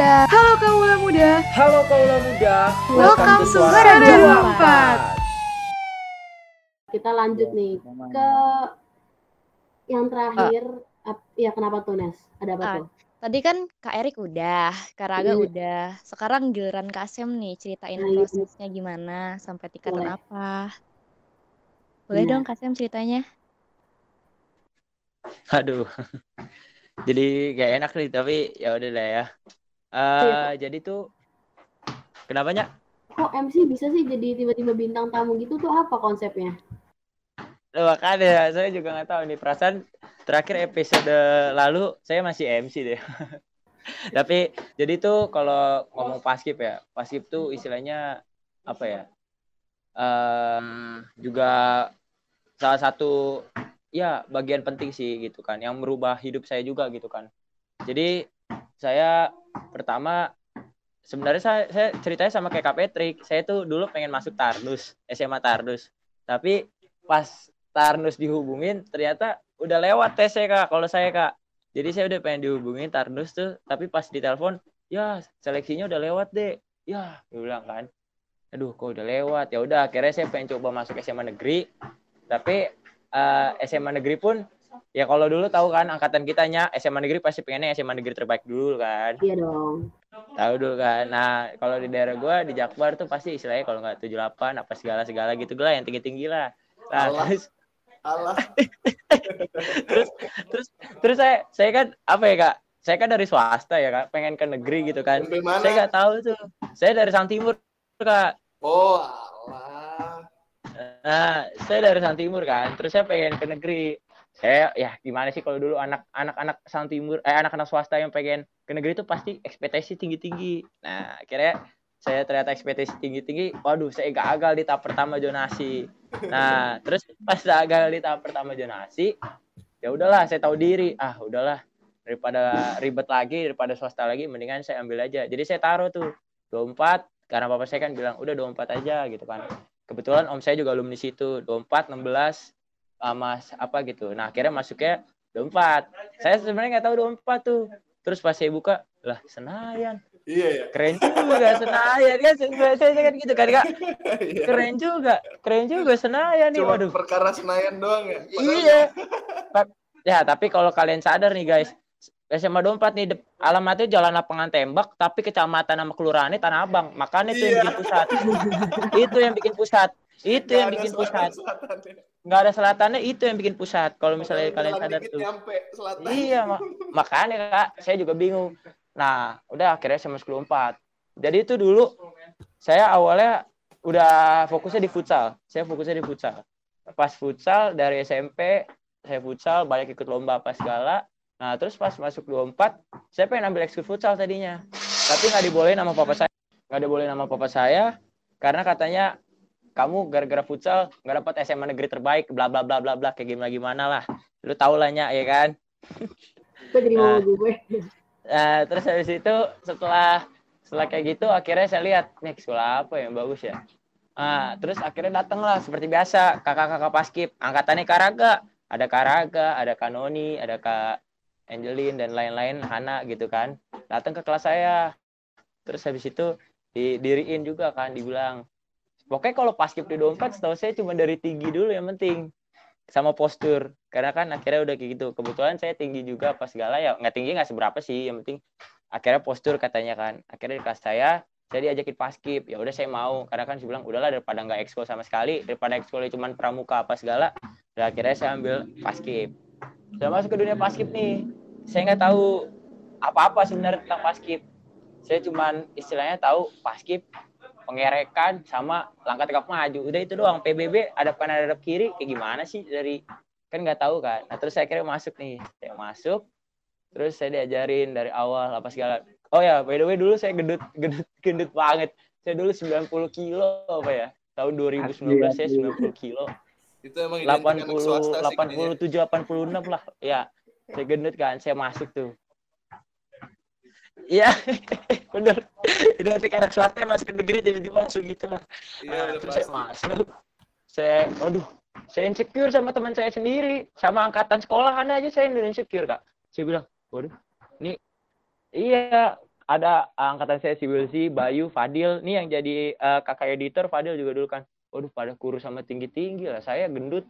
Halo kaula muda. Halo kaula muda. Halo kaula muda. Welcome to Suara Suara 24. kita lanjut nih ke yang terakhir ap- ya kenapa tuh Nes ada apa Ah, tuh Tadi kan Kak Erik udah, Kak Raga Hmm. udah. Sekarang giliran Kak Sem nih ceritain Nah, iya. prosesnya gimana sampai tingkatan Boleh. apa. Boleh Nah. dong Kak Sem ceritanya? Aduh. Jadi gak enak nih tapi ya udah lah ya. Eh jadi tuh kenapanya? kok MC bisa sih jadi tiba-tiba bintang tamu gitu tuh apa konsepnya Loh, makanya saya juga nggak tahu nih perasaan terakhir episode lalu saya masih MC deh. Tapi jadi tuh kalau ngomong paskip ya, paskip tuh istilahnya apa ya? Em, juga salah satu ya bagian penting sih gitu kan, yang merubah hidup saya juga gitu kan. Jadi saya pertama sebenarnya saya, saya ceritanya sama kayak Kak Patrick, saya tuh dulu pengen masuk Tardus, SMA Tardus. Tapi pas Tarnus dihubungin ternyata udah lewat tesnya kak kalau saya kak. Jadi saya udah pengen dihubungin Tarnus tuh tapi pas ditelepon ya seleksinya udah lewat deh ya bilang kan. Aduh kok udah lewat? Ya udah akhirnya saya pengen coba masuk SMA negeri. Tapi eh, SMA negeri pun ya kalau dulu tahu kan angkatan kitanya SMA negeri pasti pengennya SMA negeri terbaik dulu kan. Iya dong. Tahu dulu kan. Nah kalau di daerah gua di Jakbar tuh pasti istilahnya kalau nggak 78 apa segala segala gitu lah yang tinggi tinggi lah. Nah Allah. terus Allah. terus terus terus saya saya kan apa ya kak? Saya kan dari swasta ya kak. Pengen ke negeri gitu kan. Mana? saya nggak tahu tuh. Saya dari Sang Timur kak. Oh, Allah. nah saya dari Sang Timur kan. Terus saya pengen ke negeri saya ya gimana sih kalau dulu anak anak anak Sang Timur eh anak anak swasta yang pengen ke negeri itu pasti ekspektasi tinggi tinggi nah akhirnya saya ternyata ekspektasi tinggi tinggi waduh saya gagal di tahap pertama zonasi nah terus pas gagal di tahap pertama zonasi ya udahlah saya tahu diri. Ah udahlah daripada ribet lagi daripada swasta lagi mendingan saya ambil aja. Jadi saya taruh tuh 24 karena bapak saya kan bilang udah 24 aja gitu kan. Kebetulan om saya juga alumni situ 24 16 sama apa gitu nah akhirnya masuknya 24 saya sebenarnya nggak tahu 24 tuh terus pas saya buka lah Senayan Iya ya. keren juga Senayan kan saya, saya kan gitu kan kak Iya. keren juga keren juga Senayan nih Cuma waduh perkara Senayan doang ya. Iya. Pa- Ya, tapi kalau kalian sadar nih guys, SMA 24 nih alamatnya Jalan Lapangan Tembak, tapi kecamatan sama kelurahannya Tanah Abang. Makanya itu yang Iya. bikin pusat. itu yang bikin pusat. Itu yang bikin pusat. Nggak ada selatannya, itu yang bikin pusat. Kalau misalnya kalian sadar tuh. Nyampe selatan. Iya, mak- makanya Kak, saya juga bingung. Nah, udah akhirnya saya masuk 24. Jadi itu dulu saya awalnya udah fokusnya di futsal. Saya fokusnya di futsal. Pas futsal dari SMP saya futsal banyak ikut lomba apa segala. Nah, terus pas masuk 24, saya pengen ambil ekskul futsal tadinya. Tapi nggak dibolehin sama papa saya. Nggak dibolehin sama papa saya karena katanya kamu gara-gara futsal nggak dapat SMA negeri terbaik bla bla bla bla bla kayak gimana gimana lah. Lu tau lah Nya, ya kan? jadi Nah. gue Nah, terus habis itu setelah setelah kayak gitu akhirnya saya lihat nih sekolah apa yang bagus ya. Nah, terus akhirnya datanglah seperti biasa kakak-kakak paskip angkatannya Karaga, ada Karaga, ada Kanoni, ada Kak Angelin dan lain-lain Hana gitu kan. Datang ke kelas saya. Terus habis itu didiriin juga kan dibilang pokoknya kalau paskip di 24 setahu saya cuma dari tinggi dulu yang penting. Sama postur. Karena kan akhirnya udah kayak gitu. Kebetulan saya tinggi juga pas segala ya nggak tinggi nggak seberapa sih. Yang penting akhirnya postur katanya kan. Akhirnya di kelas saya saya diajakin paskip ya udah saya mau. Karena kan saya bilang udahlah daripada nggak ekskul sama sekali daripada ekskulnya cuma pramuka apa segala. Dan akhirnya saya ambil paskip saya masuk ke dunia paskip nih. Saya nggak tahu apa-apa sebenarnya tentang paskip saya cuman istilahnya tahu paskip pengerekan sama langkah tegak maju. Udah itu doang. PBB ada kanan ada kiri. Kayak gimana sih dari kan nggak tahu kan. Nah terus saya kira masuk nih. Saya masuk terus saya diajarin dari awal apa segala. Oh ya by the way dulu saya gendut gendut gendut banget. Saya dulu 90 kilo apa ya? Tahun 2019 saya 90 kilo. Itu emang identik anak 80 swasta sih kayaknya. 87 86 lah. Ya saya gendut kan saya masuk tuh Iya, bener. Identik anak swasta masuk ke negeri jadi masuk gitu lah. Iya, Nah, terus saya masuk. Saya, aduh, saya insecure sama teman saya sendiri. Sama angkatan sekolahan aja saya insecure, Kak. Saya bilang, waduh, ini Iya, ada angkatan saya si Wilsi, Bayu, Fadil. Nih yang jadi eh, kakak editor Fadil juga dulu kan. Waduh, pada kurus sama tinggi-tinggi lah. Saya gendut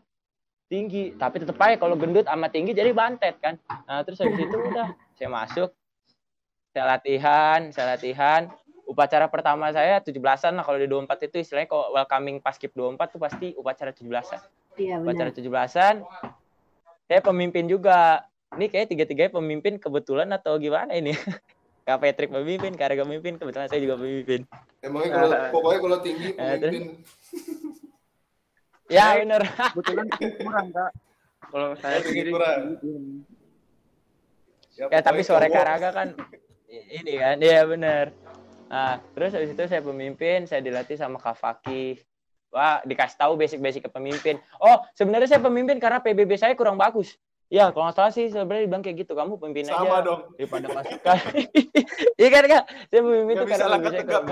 tinggi, tapi tetep aja kalau gendut sama tinggi jadi bantet kan. Nah, terus habis itu udah saya masuk, saya latihan, saya latihan. Upacara pertama saya 17-an lah kalau di 24 itu istilahnya kalau welcoming paskib 24 tuh pasti upacara 17-an. Iya Upacara benar. 17-an. Saya pemimpin juga. Ini kayak tiga-tiganya pemimpin kebetulan atau gimana ini? Kak Patrick pemimpin, Kak Rega pemimpin, kebetulan saya juga pemimpin. Emangnya kalau Ah. pokoknya kalau tinggi Eh, pemimpin Ya bener. Kebetulan kurang kak. Kalau saya tinggi sendiri kurang. Ya pokoknya tapi sore cowok. Karaga kan ini kan, iya bener. Nah, terus habis itu saya pemimpin, saya dilatih sama Kak Fakih. Wah, dikasih tahu basic-basic ke pemimpin. Oh, sebenarnya saya pemimpin karena PBB saya kurang bagus. Ya, kalau nggak salah sih sebenarnya dibilang kayak gitu. Kamu pemimpin Sama aja dong. daripada pasukan. Iya kan, Kak? Saya pemimpin bisa karena langkah tegap.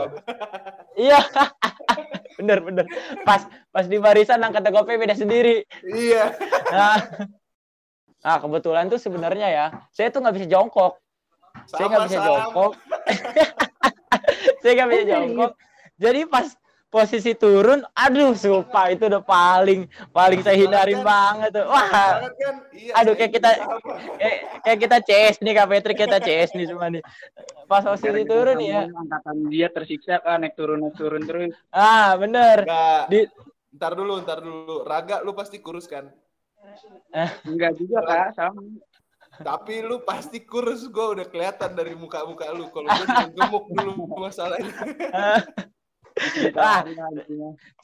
Iya. bener, bener. Pas pas di barisan angkat tegope beda sendiri. Iya. Nah, nah kebetulan tuh sebenarnya ya, saya tuh nggak bisa jongkok. saya nggak bisa jongkok. saya nggak bisa jongkok. Jadi pas posisi turun, aduh, sumpah itu udah paling paling saya hindarin banget tuh. Wah, Banget kan? Iya, Aduh, kayak kita- kayak, kayak kita CS nih Kak Patrick, kita CS nih semua nih. Pas posisi turun nih ya. Angkatan dia tersiksa kan naik turun naik turun terus. Ah, bener. Enggak. Di- Ntar dulu, ntar dulu. Raga lu pasti kurus kan? Enggak juga kak sama. Tapi lu pasti kurus, gue udah kelihatan dari muka-muka lu. Kalau gue gemuk dulu masalahnya. Ah,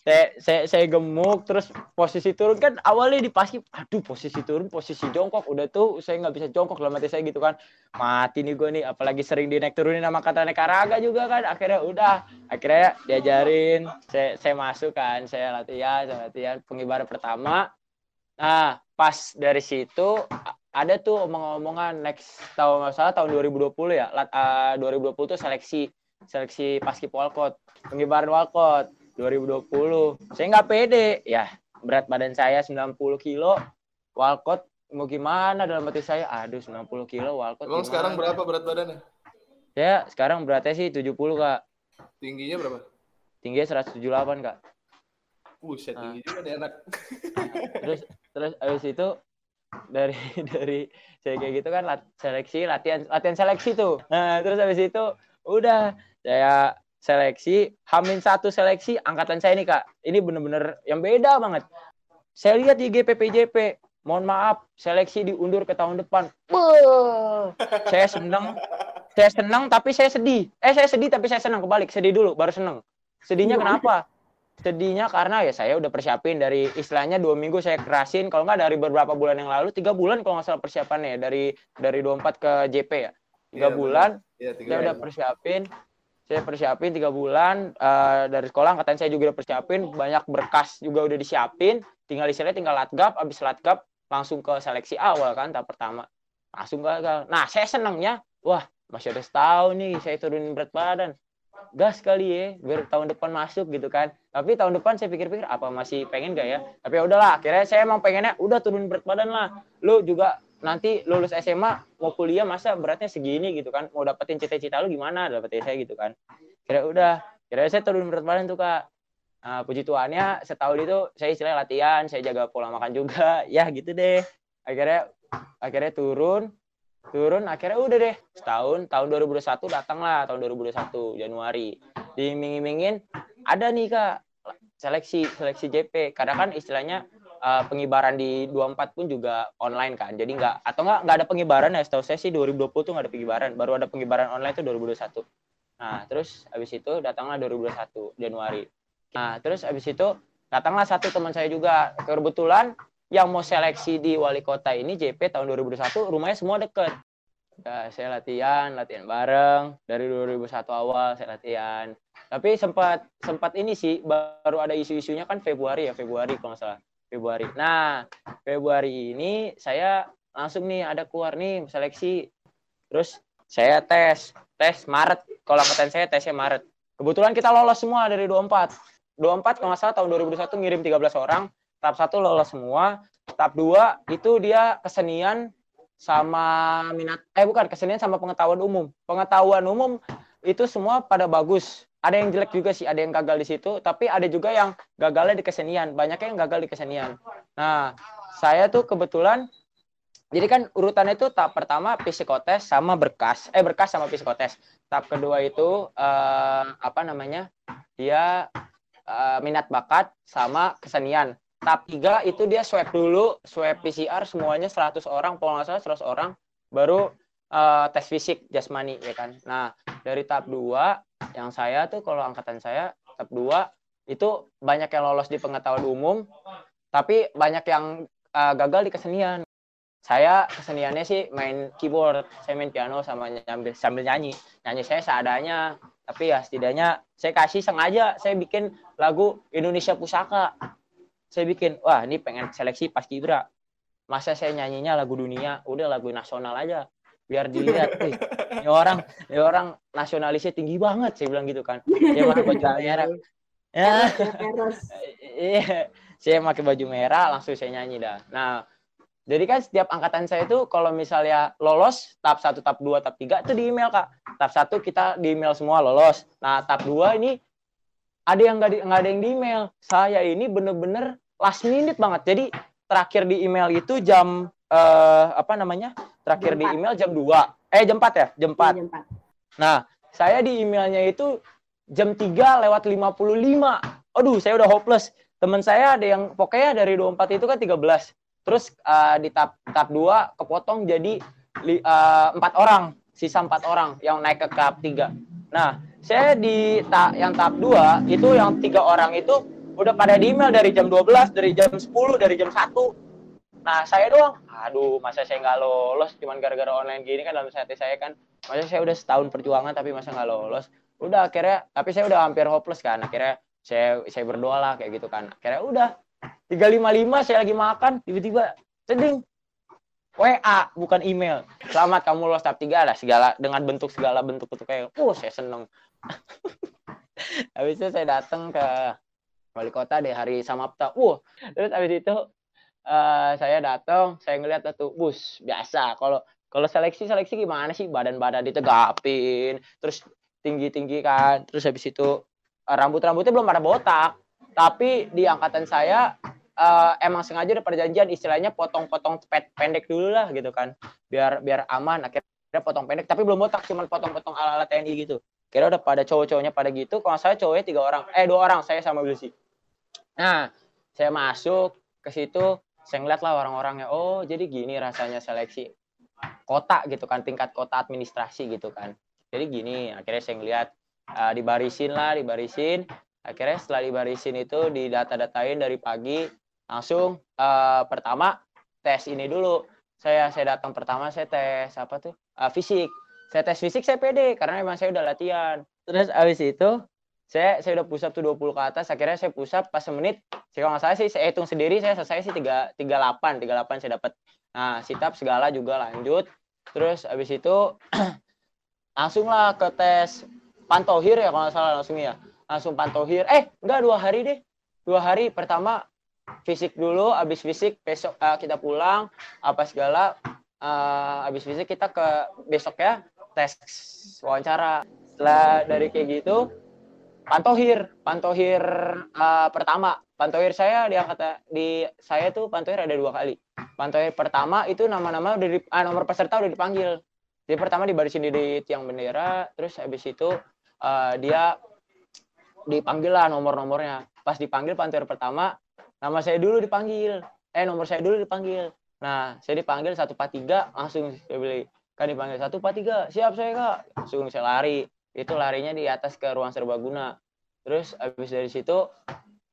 saya, saya saya gemuk terus posisi turun. Kan awalnya di paskib aduh posisi turun posisi jongkok. Udah tuh saya nggak bisa jongkok dalam hati saya gitu kan. Mati nih gue nih apalagi sering dinaik turunin sama kata naik karaga juga kan. Akhirnya udah akhirnya diajarin. Saya saya masuk kan saya latihan saya latihan. Pengibaran pertama. Nah pas dari situ ada tuh omong-omongan next tahun nggak salah tahun 2020 ya lat, ah, 2020 tuh seleksi seleksi paskib walcott pengibaran walcott 2020 saya nggak pede ya berat badan saya 90 kilo walcott mau gimana dalam hati saya aduh 90 kilo walcott Emang gimana? sekarang berapa berat badannya? ya sekarang beratnya sih 70 kak Tingginya berapa? tingginya 178 kak Buset, tinggi juga nih anak. terus terus abis itu dari dari saya kayak gitu kan lat- seleksi latihan latihan seleksi tuh. Nah terus habis itu udah saya seleksi hamin satu seleksi angkatan saya nih kak. Ini bener-bener yang beda banget. Saya lihat di GPPJP mohon maaf seleksi diundur ke tahun depan. Beuh, saya seneng. Saya seneng tapi saya sedih. Eh saya sedih tapi saya senang kebalik sedih dulu baru seneng. Sedihnya kenapa sedihnya karena ya saya udah persiapin dari istilahnya dua minggu saya kerasin. Kalau nggak dari beberapa bulan yang lalu tiga bulan kalau nggak salah persiapannya ya, dari dari 24 ke JP ya. Tiga Iya, bulan Iya, tiga saya udah persiapin. Saya persiapin tiga bulan eh, dari sekolah angkatan saya juga udah persiapin. Banyak berkas juga udah disiapin. Tinggal istilahnya tinggal latgap abis latgap langsung ke seleksi awal kan tahap pertama. Langsung gagal nah saya senangnya wah masih ada setahun nih saya turunin berat badan gas kali ya biar tahun depan masuk gitu kan. Tapi tahun depan saya pikir-pikir apa masih pengen gak ya? Tapi ya udahlah akhirnya saya emang pengennya udah turun berat badan lah. Lu juga nanti lulus SMA mau kuliah masa beratnya segini gitu kan? Mau dapetin cita-cita lu gimana? Dapetin saya gitu kan. Kira udah kira saya turun berat badan tuh kak. Nah, puji Tuhannya setahun itu saya istilahnya latihan saya jaga pola makan juga. Ya gitu deh. Akhirnya akhirnya turun turun akhirnya udah deh. Setahun tahun 2021 datang lah tahun 2021 Januari. Diiming-imingin ada nih kak. Seleksi seleksi JP karena kan istilahnya uh, pengibaran di 24 pun juga online kan. Jadi nggak atau nggak nggak ada pengibaran ya. Setahu saya sih 2020 tuh nggak ada pengibaran. Baru ada pengibaran online tuh 2021 nah terus habis itu datanglah 2021 Januari. Nah terus habis itu datanglah satu teman saya juga. Kebetulan yang mau seleksi di wali kota ini JP tahun 2021 rumahnya semua deket Ya, saya latihan, latihan bareng dari 2001 awal saya latihan. Tapi sempat sempat ini sih baru ada isu-isunya kan Februari ya, Februari kalau nggak salah. Februari. Nah, Februari ini saya langsung nih ada keluar nih seleksi. Terus saya tes, tes Maret. Kalau angkatan saya tesnya Maret. Kebetulan kita lolos semua dari 24. 24 kalau nggak salah tahun 2021 ngirim 13 orang. Tahap 1 lolos semua. Tahap 2 itu dia kesenian sama minat eh bukan kesenian sama pengetahuan umum. Pengetahuan umum itu semua pada bagus. Ada yang jelek juga sih, ada yang gagal di situ, tapi ada juga yang gagalnya di kesenian. Banyaknya yang gagal di kesenian. Nah, saya tuh kebetulan jadi kan urutannya itu tahap pertama psikotes sama berkas. Eh berkas sama psikotes. Tahap kedua itu eh, apa namanya? Dia eh, minat bakat sama kesenian. Tahap tiga itu dia swab dulu, swab PCR semuanya 100 orang, kalau nggak salah 100 orang, baru eh, tes fisik jasmani ya kan. Nah dari tahap dua yang saya tuh kalau angkatan saya tahap dua itu banyak yang lolos di pengetahuan umum, tapi banyak yang eh, gagal di kesenian saya keseniannya sih main keyboard, saya main piano sama nyambil, sambil nyanyi. Nyanyi saya seadanya, tapi ya setidaknya saya kasih sengaja saya bikin lagu Indonesia Pusaka. Saya bikin, wah ini pengen seleksi pas kibra. Masa saya nyanyinya lagu dunia, udah lagu nasional aja. Biar dilihat, wih, ini orang, ini orang nasionalisnya tinggi banget, saya bilang gitu kan. Dia pakai baju merah. Ya, iya, saya pakai baju merah, langsung saya nyanyi dah. Nah, jadi kan setiap angkatan saya itu kalau misalnya lolos tahap 1, tahap 2, tahap 3 itu di email Kak. Tahap 1 kita di email semua lolos. Nah, tahap 2 ini ada yang nggak ada yang di email. Saya ini bener-bener last minute banget. Jadi terakhir di email itu jam eh, apa namanya? Terakhir Jam di empat. email jam 2. Eh jam 4 ya? Jam 4. Jam empat. Nah, saya di emailnya itu jam 3 lewat 55. Aduh, saya udah hopeless. Teman saya ada yang pokoknya dari 24 itu kan 13. Terus eh, di tahap tahap 2 kepotong jadi li- eh, empat orang, sisa empat orang yang naik ke tahap 3. Nah, saya di ta yang tahap 2 itu yang tiga orang itu udah pada di email dari jam 12, dari jam 10, dari jam 1. Nah, saya doang, aduh, masa saya nggak lolos cuman gara-gara online gini kan dalam hati saya kan, masa saya udah setahun perjuangan tapi masa nggak lolos. Udah akhirnya, tapi saya udah hampir hopeless kan. Akhirnya saya saya berdoa lah kayak gitu kan. Akhirnya udah 355 saya lagi makan, tiba-tiba ceding. WA bukan email. Selamat kamu lolos tahap 3 lah segala dengan bentuk segala bentuk itu kayak, "Oh, saya seneng." habis itu saya datang ke wali kota di hari Samapta. Wah, terus habis itu eh, saya datang, saya ngeliat tuh, bus biasa. Kalau kalau seleksi seleksi gimana sih badan-badan ditegapin, terus tinggi-tinggi kan, terus habis itu eh, rambut-rambutnya belum pada botak. Tapi di angkatan saya eh, emang sengaja udah perjanjian istilahnya potong-potong pendek dulu lah gitu kan, biar biar aman. Akhirnya potong pendek, tapi belum botak, cuman potong-potong ala-ala TNI gitu. Kira udah pada cowok-cowoknya pada gitu, kalau saya cowoknya tiga orang, eh dua orang, saya sama Bilsi. Nah, saya masuk ke situ, saya ngeliat lah orang-orangnya, oh jadi gini rasanya seleksi kota gitu kan, tingkat kota administrasi gitu kan. Jadi gini, akhirnya saya ngeliat uh, dibarisin lah, dibarisin. Akhirnya setelah dibarisin itu didata-datain dari pagi, langsung uh, pertama tes ini dulu. Saya saya datang pertama saya tes apa tuh? Uh, fisik. Saya tes fisik saya pede karena emang saya udah latihan. Terus abis itu saya saya udah push up tuh 20 ke atas akhirnya saya push up pas semenit saya kalau nggak salah sih saya hitung sendiri saya selesai sih tiga tiga delapan tiga delapan saya dapat. Nah sit up segala juga lanjut. Terus abis itu langsung lah ke tes pantohir ya kalau nggak salah langsung ya. Langsung pantohir. Eh enggak dua hari deh. Dua hari pertama fisik dulu abis fisik besok eh, kita pulang apa segala. Eh, abis fisik kita ke besok ya tes wawancara. Setelah dari kayak gitu pantohir pantohir eh, pertama. Pantohir saya di angkatan di saya tuh pantohir ada dua kali. Pantohir pertama itu nama-nama udah di, ah, nomor peserta udah dipanggil. Jadi pertama dibarisin di, di tiang bendera terus habis itu eh, dia dipanggil lah nomor-nomornya. Pas dipanggil pantohir pertama nama saya dulu dipanggil. Eh nomor saya dulu dipanggil. Nah saya dipanggil satu empat tiga langsung saya beli. Kan dipanggil satu empat tiga siap saya kak. Langsung saya lari itu larinya di atas ke ruang serbaguna. Terus habis dari situ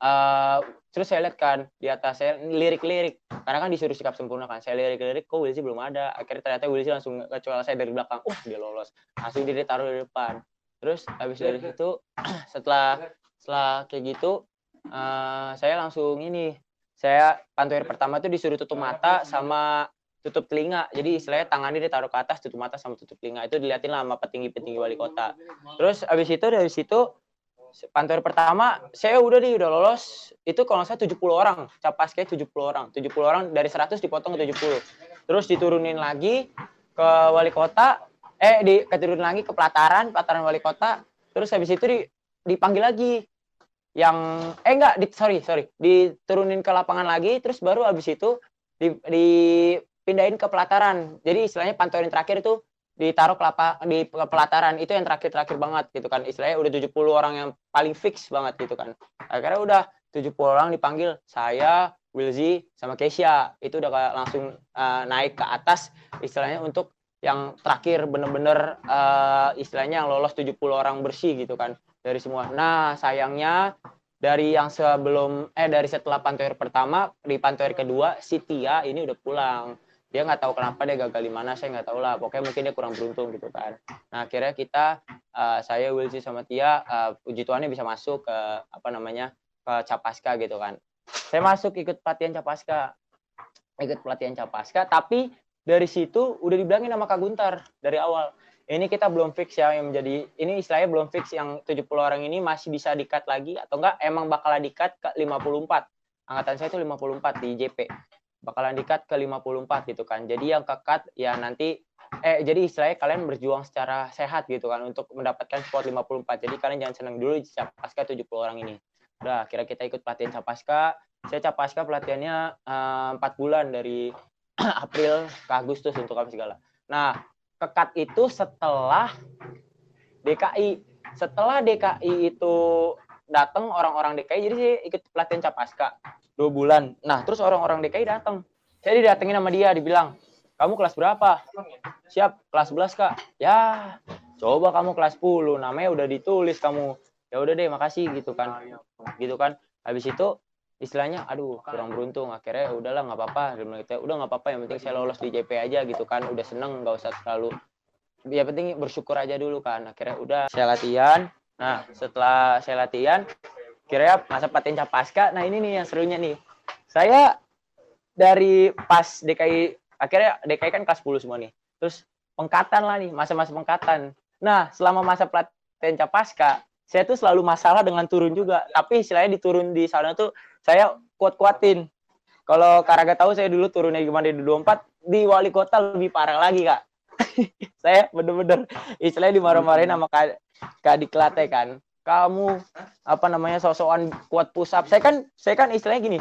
eh terus saya lihat kan di atas saya lirik-lirik. Karena kan disuruh sikap sempurna kan. Saya lirik-lirik kok Wilsi belum ada? Akhirnya ternyata Wilsi langsung kecuali saya dari belakang. Uh dia lolos. Langsung dia ditaruh di depan. Terus habis dari situ setelah setelah kayak gitu eh saya langsung ini. Saya pantuir pertama tuh disuruh tutup mata sama tutup telinga. Jadi istilahnya tangannya ditaruh ke atas tutup mata sama tutup telinga. Itu diliatin lah sama petinggi-petinggi wali kota. Terus habis itu dari situ pantuir pertama saya udah nih udah lolos. Itu kalau salah 70 orang. Capas kayak 70 orang. 70 orang dari 100 dipotong ke 70 terus diturunin lagi ke wali kota. Eh di keturunin lagi ke pelataran pelataran wali kota. Terus habis itu di, dipanggil lagi. Yang eh enggak di, sorry sorry. Diturunin ke lapangan lagi. Terus baru habis itu di, dipindahin ke pelataran. Jadi istilahnya pantauan terakhir itu ditaruh ke lapa, di pelataran. Itu yang terakhir terakhir banget gitu kan. Istilahnya udah 70 orang yang paling fix banget gitu kan. Akhirnya udah 70 orang dipanggil. Saya Wilzy sama Keisha itu udah langsung uh, naik ke atas istilahnya untuk yang terakhir bener-bener uh, istilahnya yang lolos 70 orang bersih gitu kan. Dari semua. Nah, sayangnya dari yang sebelum eh dari setelah pantoir pertama di pantoir kedua si Tia ini udah pulang. Dia nggak tahu kenapa dia gagal di mana, saya nggak tahu lah. Pokoknya mungkin dia kurang beruntung gitu kan. Nah, akhirnya kita uh, saya Wilsi sama Tia uh, puji Tuhannya bisa masuk ke apa namanya? ke Capaska gitu kan. Saya masuk ikut pelatihan Capaska. Ikut pelatihan Capaska, tapi dari situ udah dibilangin sama Kak Guntar dari awal ini kita belum fix ya yang menjadi ini istilahnya belum fix yang 70 orang ini masih bisa dikat lagi atau enggak emang bakalan dikat ke 54 angkatan saya itu 54 di JP bakalan dikat ke 54 gitu kan jadi yang kekat ya nanti eh jadi istilahnya kalian berjuang secara sehat gitu kan untuk mendapatkan spot 54 jadi kalian jangan senang dulu di Capaska 70 orang ini udah kira kita ikut pelatihan Capaska saya Capaska pelatihannya eh, 4 bulan dari April ke Agustus untuk apa segala. Nah, kekat itu setelah DKI. Setelah DKI itu datang orang-orang DKI, jadi saya ikut pelatihan Capaska dua bulan. Nah, terus orang-orang DKI datang. Saya didatengin sama dia, dibilang, kamu kelas berapa? Siap, kelas 11 kak. Ya, coba kamu kelas 10, namanya udah ditulis kamu. Ya udah deh, makasih gitu kan. Gitu kan. Habis itu istilahnya aduh kurang beruntung akhirnya ya udahlah nggak apa-apa udah nggak apa-apa yang penting saya lolos di JP aja gitu kan udah seneng nggak usah terlalu ya penting bersyukur aja dulu kan akhirnya udah saya latihan nah setelah saya latihan kira masa paten capaska nah ini nih yang serunya nih saya dari pas DKI akhirnya DKI kan kelas 10 semua nih terus pengkatan lah nih masa-masa pengkatan nah selama masa pelatihan capaska saya tuh selalu masalah dengan turun juga tapi istilahnya diturun di sana tuh saya kuat-kuatin. Kalau Karaga tahu saya dulu turunnya gimana di 24, di wali kota lebih parah lagi, Kak. saya bener-bener istilahnya dimarah-marahin sama Kak, Kak Diklate kan. Kamu apa namanya sosokan kuat push up. Saya kan saya kan istilahnya gini.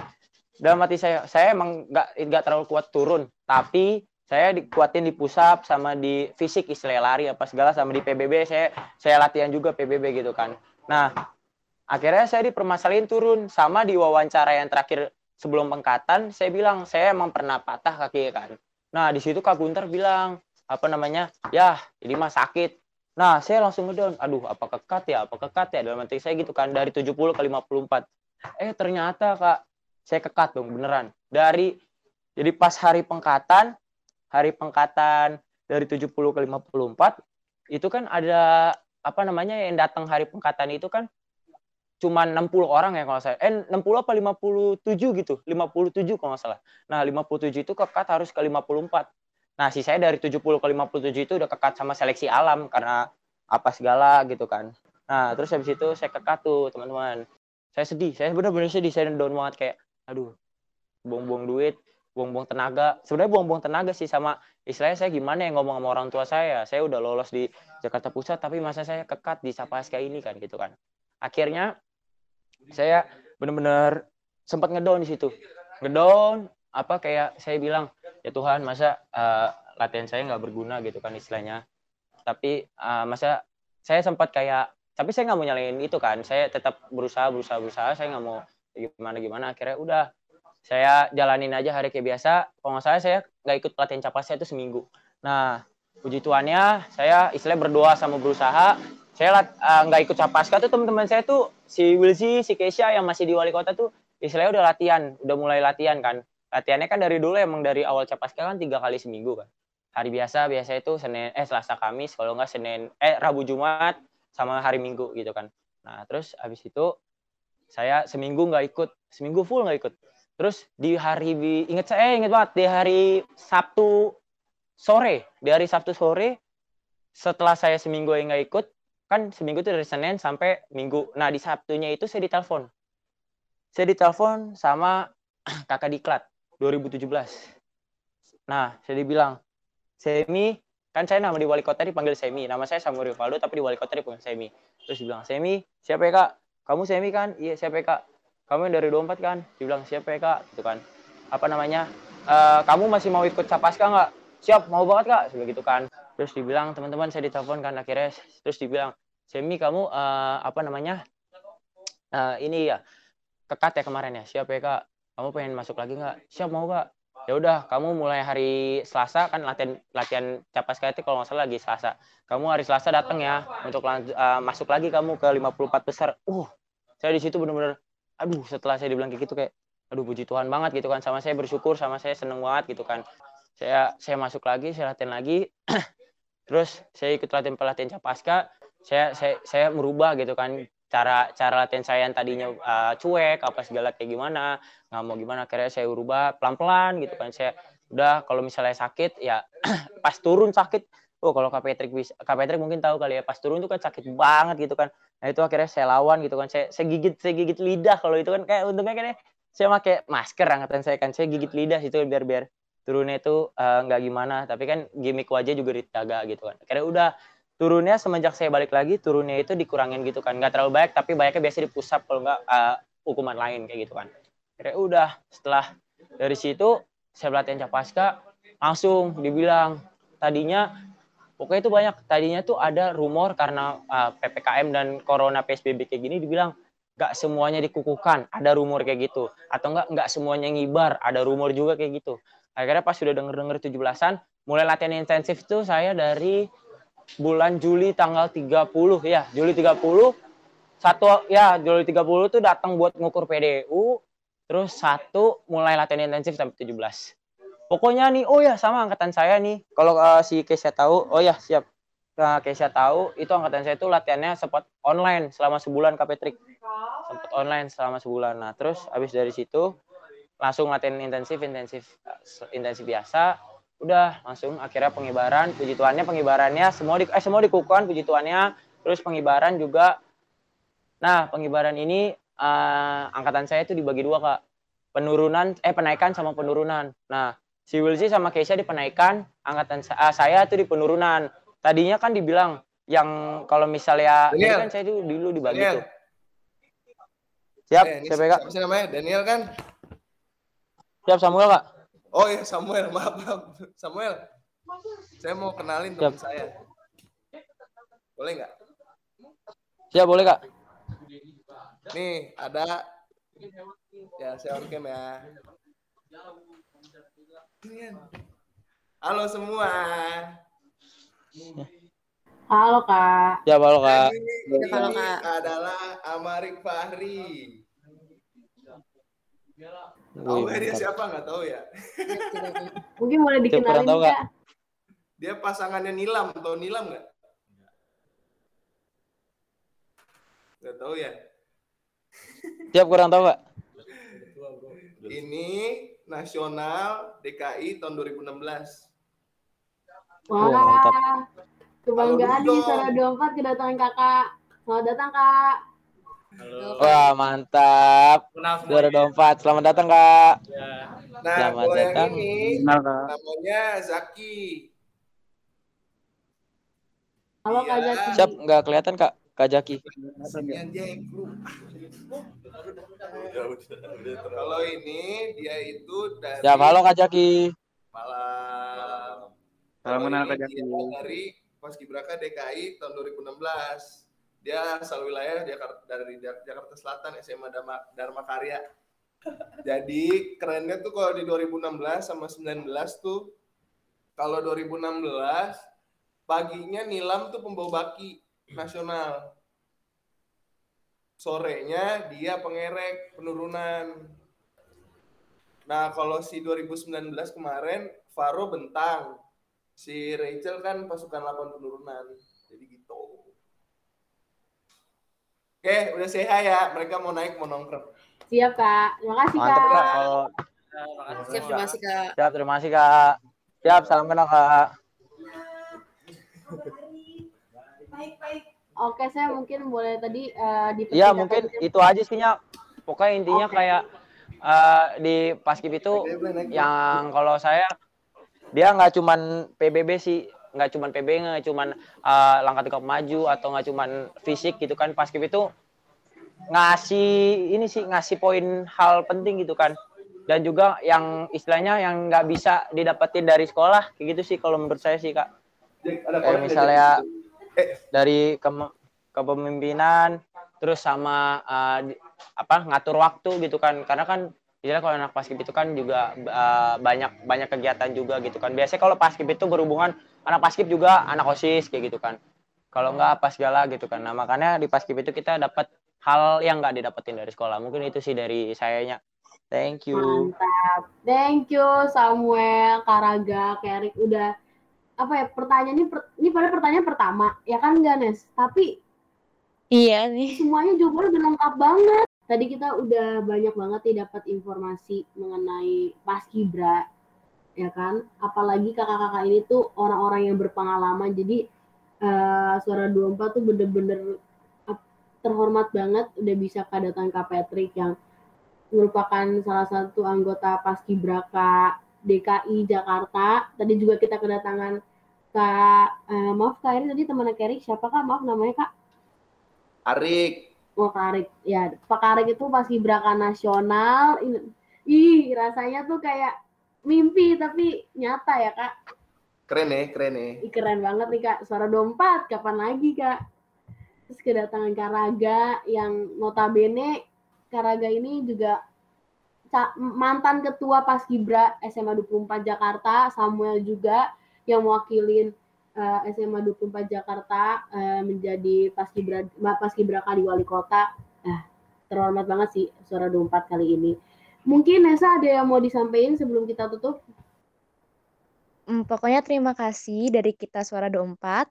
Dalam hati saya, saya emang nggak nggak terlalu kuat turun, tapi saya dikuatin di push up sama di fisik istilah lari apa segala sama di PBB saya saya latihan juga PBB gitu kan. Nah, akhirnya saya dipermasalahin turun sama di wawancara yang terakhir sebelum pengkatan saya bilang saya emang pernah patah kaki kan nah di situ kak Gunter bilang apa namanya ya ini mah sakit nah saya langsung ngedown aduh apa kekat ya apa kekat ya dalam hati saya gitu kan dari 70 ke 54 eh ternyata kak saya kekat dong beneran dari jadi pas hari pengkatan hari pengkatan dari 70 ke 54 itu kan ada apa namanya yang datang hari pengkatan itu kan cuma 60 orang ya kalau saya. Eh 60 apa 57 gitu. 57 kalau nggak salah. Nah, 57 itu kekat harus ke 54. Nah, si saya dari 70 ke 57 itu udah kekat sama seleksi alam karena apa segala gitu kan. Nah, terus habis itu saya kekat tuh, teman-teman. Saya sedih, saya benar-benar sedih, saya down banget kayak aduh, buang-buang duit, buang-buang tenaga. Sebenarnya buang-buang tenaga sih sama istilahnya saya gimana ya ngomong sama orang tua saya. Saya udah lolos di Jakarta Pusat tapi masa saya kekat di Sapaska ini kan gitu kan. Akhirnya saya benar-benar sempat ngedown di situ ngedown apa kayak saya bilang ya Tuhan masa uh, latihan saya nggak berguna gitu kan istilahnya. Tapi uh, masa saya sempat kayak tapi saya nggak mau nyalain itu kan. Saya tetap berusaha berusaha berusaha. Saya nggak mau gimana gimana. Akhirnya udah saya jalanin aja hari kayak biasa. Kalau nggak salah saya nggak ikut pelatihan capasnya itu seminggu. Nah puji tuannya saya istilahnya berdoa sama berusaha. Saya uh, nggak ikut capaska tuh teman-teman saya tuh si Wilsi, si Keisha yang masih di wali kota tuh istilahnya udah latihan, udah mulai latihan kan. Latihannya kan dari dulu emang dari awal capaska kan tiga kali seminggu kan. Hari biasa biasa itu Senin eh Selasa Kamis kalau nggak Senin eh Rabu Jumat sama hari Minggu gitu kan. Nah terus habis itu saya seminggu nggak ikut, seminggu full nggak ikut. Terus di hari inget saya inget banget di hari Sabtu sore, di hari Sabtu sore setelah saya seminggu yang nggak ikut, kan seminggu itu dari Senin sampai Minggu. Nah, di Sabtunya itu saya ditelepon. Saya ditelepon sama kakak diklat 2017. Nah, saya dibilang, Semi, kan saya nama di wali kota dipanggil Semi. Nama saya Samuel Rivaldo, tapi di wali kota dipanggil Semi. Terus dibilang, Semi, siapa ya kak? Kamu Semi kan? Iya, siapa ya kak? Kamu yang dari 24 kan? Dibilang, siapa ya kak? Gitu kan. Apa namanya? "Eh, kamu masih mau ikut Capaska nggak? Siap, mau banget kak. Sebelah gitu kan. Terus dibilang, teman-teman saya ditelepon kan akhirnya. Terus dibilang, Semi kamu eh, apa namanya? Eh, ini ya, kekat ya kemarin ya. Siap ya kak? Kamu pengen masuk lagi nggak? Siap mau kak. Ya udah, kamu mulai hari Selasa kan latihan latihan capaska itu kalau nggak salah lagi Selasa. Kamu hari Selasa datang ya untuk eh, masuk lagi kamu ke 54 besar. Uh, saya di situ bener-bener, aduh setelah saya dibilang kayak gitu kayak, aduh puji Tuhan banget gitu kan. Sama saya bersyukur, sama saya seneng banget gitu kan. Saya saya masuk lagi, saya latihan lagi. Terus saya ikut latihan pelatihan capaska. Saya saya saya merubah gitu kan cara cara latihan saya yang tadinya uh, cuek apa segala kayak gimana nggak mau gimana akhirnya saya ubah pelan pelan gitu kan. Saya udah kalau misalnya sakit ya pas turun sakit. Oh kalau Kak Patrick bisa Kak Patrick mungkin tahu kali ya pas turun itu kan sakit banget gitu kan. Nah itu akhirnya saya lawan gitu kan. Saya saya gigit saya gigit lidah kalau itu kan. Kayak untungnya kan ya, saya pakai masker angkatan saya kan. Saya gigit lidah situ biar biar turunnya itu eh, nggak gimana. Tapi kan gimmick wajah juga dijaga gitu kan. Akhirnya udah turunnya semenjak saya balik lagi turunnya itu dikurangin gitu kan. Nggak terlalu banyak tapi banyaknya biasa di pusat kalau nggak eh, hukuman lain kayak gitu kan. Akhirnya udah setelah dari situ saya latihan capaska langsung dibilang tadinya pokoknya itu banyak tadinya tuh ada rumor karena eh, ppkm dan corona psbb kayak gini dibilang nggak semuanya dikukuhkan ada rumor kayak gitu. Atau nggak nggak semuanya ngibar ada rumor juga kayak gitu. Akhirnya pas sudah denger denger 17-an mulai latihan intensif itu saya dari bulan Juli tanggal 30 ya Juli 30 satu ya Juli 30 tuh datang buat ngukur PDU terus satu mulai latihan intensif sampai 17 pokoknya nih oh ya sama angkatan saya nih. Kalau eh, si Kesha tahu oh ya siap. Nah, Kesha tahu itu angkatan saya tuh latihannya sempat online selama sebulan Kak Patrick. Sempat online selama sebulan. Nah terus habis dari situ langsung latihan intensif intensif intensif biasa udah langsung akhirnya pengibaran puji Tuhannya pengibarannya semua di eh semua dikukuhkan puji Tuhannya terus pengibaran juga nah pengibaran ini eh, angkatan saya itu dibagi dua kak penurunan eh penaikan sama penurunan nah si Wilsi sama Keisha di penaikan angkatan sa- ah, saya itu di penurunan tadinya kan dibilang yang kalau misalnya Daniel. kan saya itu dulu dibagi Daniel. tuh siap Eh, ini siapa ya, kak siapa namanya? Daniel kan? siap Samuel kak Oh iya Samuel, maaf, maaf. Samuel. Saya mau kenalin teman Siap. saya. Boleh nggak? siap boleh kak Nih, ada ya saya on cam ya. Halo semua. Halo kak. siap halo kak Ini, Halo, ini Kak. adalah Amarik Fahri. Tahu nggak dia siapa? Nggak tahu ya. Mungkin boleh dikenalin tahu, kak. Dia pasangannya Nilam. Tahu Nilam nggak? Nggak tahu ya. siap kurang tahu kak Ini nasional DKI tahun 2016. Wah, mantap. kebanggaan nih Dong. Sora 24 kedatangan kakak. Selamat datang kak. Wah mantap. Juara dompet. Selamat datang kak. Nah, Selamat kalau yang datang. ini Kenal kak. namanya Zaki. Halo kak Iya. Zaki. Siap nggak kelihatan kak? Kak lu. Kalau ini dia itu dari Siap halo Kak Jaki. malam. Salam Kalau kenal, Kak dia dari Paskibraka DKI tahun 2016. Dia asal wilayah Jakarta dari Jak- Jakarta Selatan SMA Dharma, Dharma Karya. Jadi kerennya tuh kalau di 2016 sama 19 tuh kalau 2016 paginya Nilam tuh pembawa baki nasional. Sorenya dia pengerek penurunan. Nah, kalau si 2019 kemarin Faro bentang. Si Rachel kan pasukan 8 penurunan. Jadi gitu. Oke, udah say hi ya. Mereka mau naik, mau nongkrong. Siap kak. Terima kasih Mantap kak. Kalau Siap, terima kasih Kak. siap terima kasih kak. Siap salam kenal kak. Oke, saya mungkin boleh tadi eh, dipersilakan Iya mungkin itu aja sih Nyak. Pokoknya intinya Oke. kayak eh, di paskib itu yang kalau saya dia nggak cuman PBB sih nggak cuman PB nggak cuman uh, langkah tegap maju atau nggak cuman fisik gitu kan. Paskib itu ngasih ini sih ngasih poin hal penting gitu kan. Dan juga yang istilahnya yang nggak bisa didapetin dari sekolah kayak gitu sih kalau menurut saya sih kak. Kayak misalnya dari ke kepemimpinan terus sama uh, apa ngatur waktu gitu kan. Karena kan Jadi kalau anak paskib itu kan juga uh, banyak banyak kegiatan juga gitu kan. Biasanya kalau paskib itu berhubungan anak paskib juga anak osis kayak gitu kan. Kalau enggak apa segala gitu kan. Nah makanya di paskib itu kita dapat hal yang nggak didapetin dari sekolah. Mungkin itu sih dari sayanya. Thank you. Mantap. Thank you Samuel, Karaga, Kerik udah apa ya pertanyaan ini per, ini pada pertanyaan pertama ya kan enggak Nes tapi Iya nih. semuanya jawabannya udah lengkap banget tadi kita udah banyak banget nih dapat informasi mengenai paskibra ya kan? Apalagi kakak-kakak ini tuh orang-orang yang berpengalaman. Jadi eh, suara 24 tuh bener-bener terhormat banget udah bisa kedatangan Kak Patrick yang merupakan salah satu anggota paskibraka DKI Jakarta. Tadi juga kita kedatangan Kak eh, maaf Kak Eri tadi temannya Kak Eri siapa Kak? Maaf namanya Kak? Arik, Oh Karik, ya Pak Karik itu paskibraka nasional. Ih, rasanya tuh kayak mimpi tapi nyata ya kak. keren ya, keren ya. Ih, keren banget nih kak. Suara dompat, kapan lagi kak? Terus kedatangan Karaga yang notabene Karaga ini juga mantan ketua paskibra SMA 24 Jakarta, Samuel juga yang mewakilin eh, SMA 24 Jakarta eh, menjadi paskibra paskibraka di wali kota. Nah, terhormat banget sih suara 24 kali ini. Mungkin Nesa ada yang mau disampaikan sebelum kita tutup? Hmm, pokoknya terima kasih dari kita Suara 24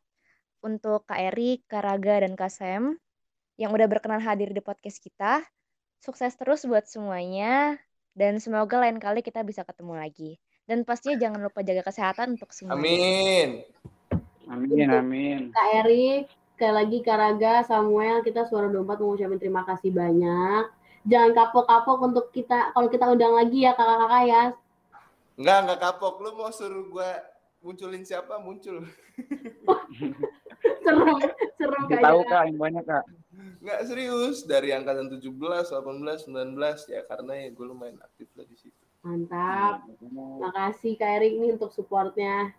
untuk Kak Eri, Kak Raga, dan Kak Sam yang udah berkenan hadir di podcast kita. Sukses terus buat semuanya dan semoga lain kali kita bisa ketemu lagi. Dan pastinya jangan lupa jaga kesehatan untuk semuanya. Amin. Amin, amin. Kak Erik, sekali lagi Kak Raga, Samuel, kita suara 24 mengucapkan terima kasih banyak. Jangan kapok-kapok untuk kita, kalau kita undang lagi ya kakak-kakak ya. Enggak, enggak kapok. Lu mau suruh gua munculin siapa? Muncul. Serem, serem Kita Kak tahu kak yang banyak kak. Enggak serius. Dari angkatan 17, 18, 19. Ya karena ya gue lumayan aktif lah di situ. Mantap. Makasih Kak Erik nih untuk supportnya.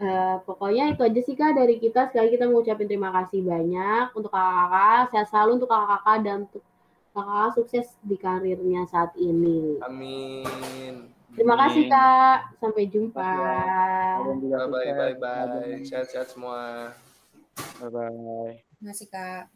Eh, pokoknya itu aja sih Kak dari kita. Sekali kita mengucapkan terima kasih banyak untuk kakak-kakak. Sehat selalu untuk kakak-kakak dan untuk kakak sukses di karirnya saat ini. Amin. Terima kasih. Kak. Sampai jumpa. Bye bye bye bye. Sehat-sehat semua. Bye bye. Masih kak.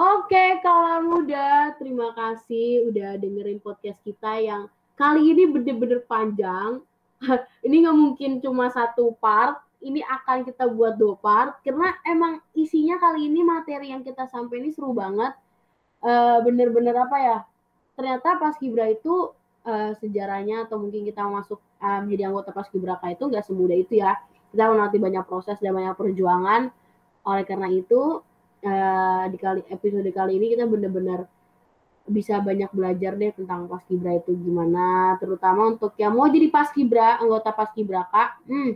Oke, kawan muda, terima kasih udah dengerin podcast kita yang kali ini bener-bener panjang. ini nggak mungkin cuma satu part, ini akan kita buat dua part karena emang isinya kali ini materi yang kita sampai ini seru banget. Eh, bener-bener apa ya? Ternyata pas Gibra itu eh, sejarahnya atau mungkin kita masuk eh, menjadi anggota pas Gibraka itu nggak semudah itu ya. Kita melewati banyak proses dan banyak perjuangan. Oleh karena itu eh, di kali episode kali ini kita benar-benar bisa banyak belajar deh tentang paskibra itu gimana terutama untuk yang mau jadi paskibra anggota paskibraka hmm,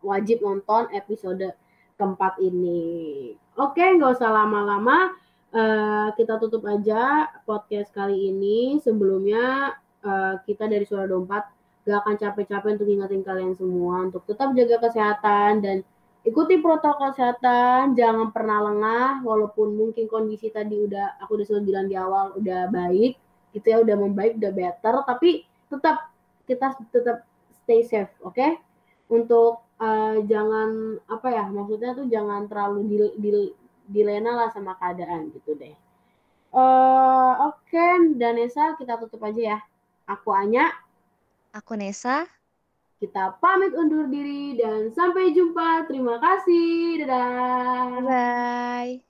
wajib nonton episode keempat ini oke nggak usah lama-lama eh, kita tutup aja podcast kali ini. Sebelumnya eh, kita dari suara dompat gak akan capek-capek untuk ingetin kalian semua untuk tetap jaga kesehatan dan ikuti protokol kesehatan, jangan pernah lengah walaupun mungkin kondisi tadi udah aku udah selalu bilang di awal udah baik, gitu ya udah membaik, udah better, tapi tetap kita tetap stay safe, oke? Untuk eh, jangan apa ya, maksudnya tuh jangan terlalu di, di- dilena lah sama keadaan gitu deh. Eh oke, Danesa kita tutup aja ya. Aku Anya, Aku Nesa. kita pamit undur diri dan sampai jumpa. Terima kasih. Dadah. Bye.